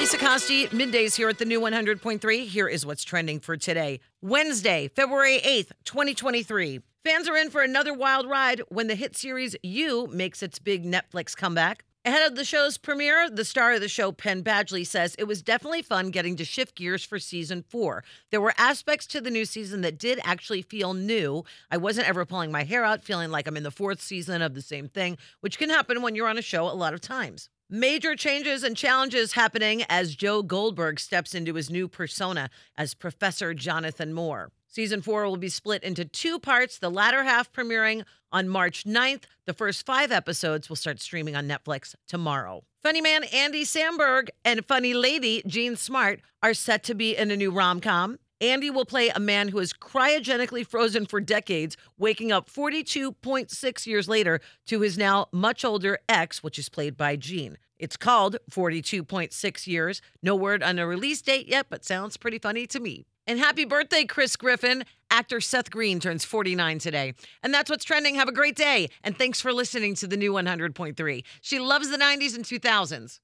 Lisa Costi, middays here at the new 100.3. Here is what's trending for today, Wednesday, February 8th, 2023. Fans are in for another wild ride when the hit series You makes its big Netflix comeback. Ahead of the show's premiere, the star of the show, Penn Badgley, says it was definitely fun getting to shift gears for season four. There were aspects to the new season that did actually feel new. I wasn't ever pulling my hair out, feeling like I'm in the fourth season of the same thing, which can happen when you're on a show a lot of times. Major changes and challenges happening as Joe Goldberg steps into his new persona as Professor Jonathan Moore. Season four will be split into two parts, the latter half premiering on March 9th. The first five episodes will start streaming on Netflix tomorrow. Funny man Andy Samberg and funny lady Jean Smart are set to be in a new rom com. Andy will play a man who is cryogenically frozen for decades, waking up 42.6 years later to his now much older ex, which is played by Jean. It's called 42.6 years. No word on a release date yet, but sounds pretty funny to me. And happy birthday, Chris Griffin. Actor Seth Green turns 49 today. And that's what's trending. Have a great day. And thanks for listening to the new 100.3. She loves the 90s and 2000s.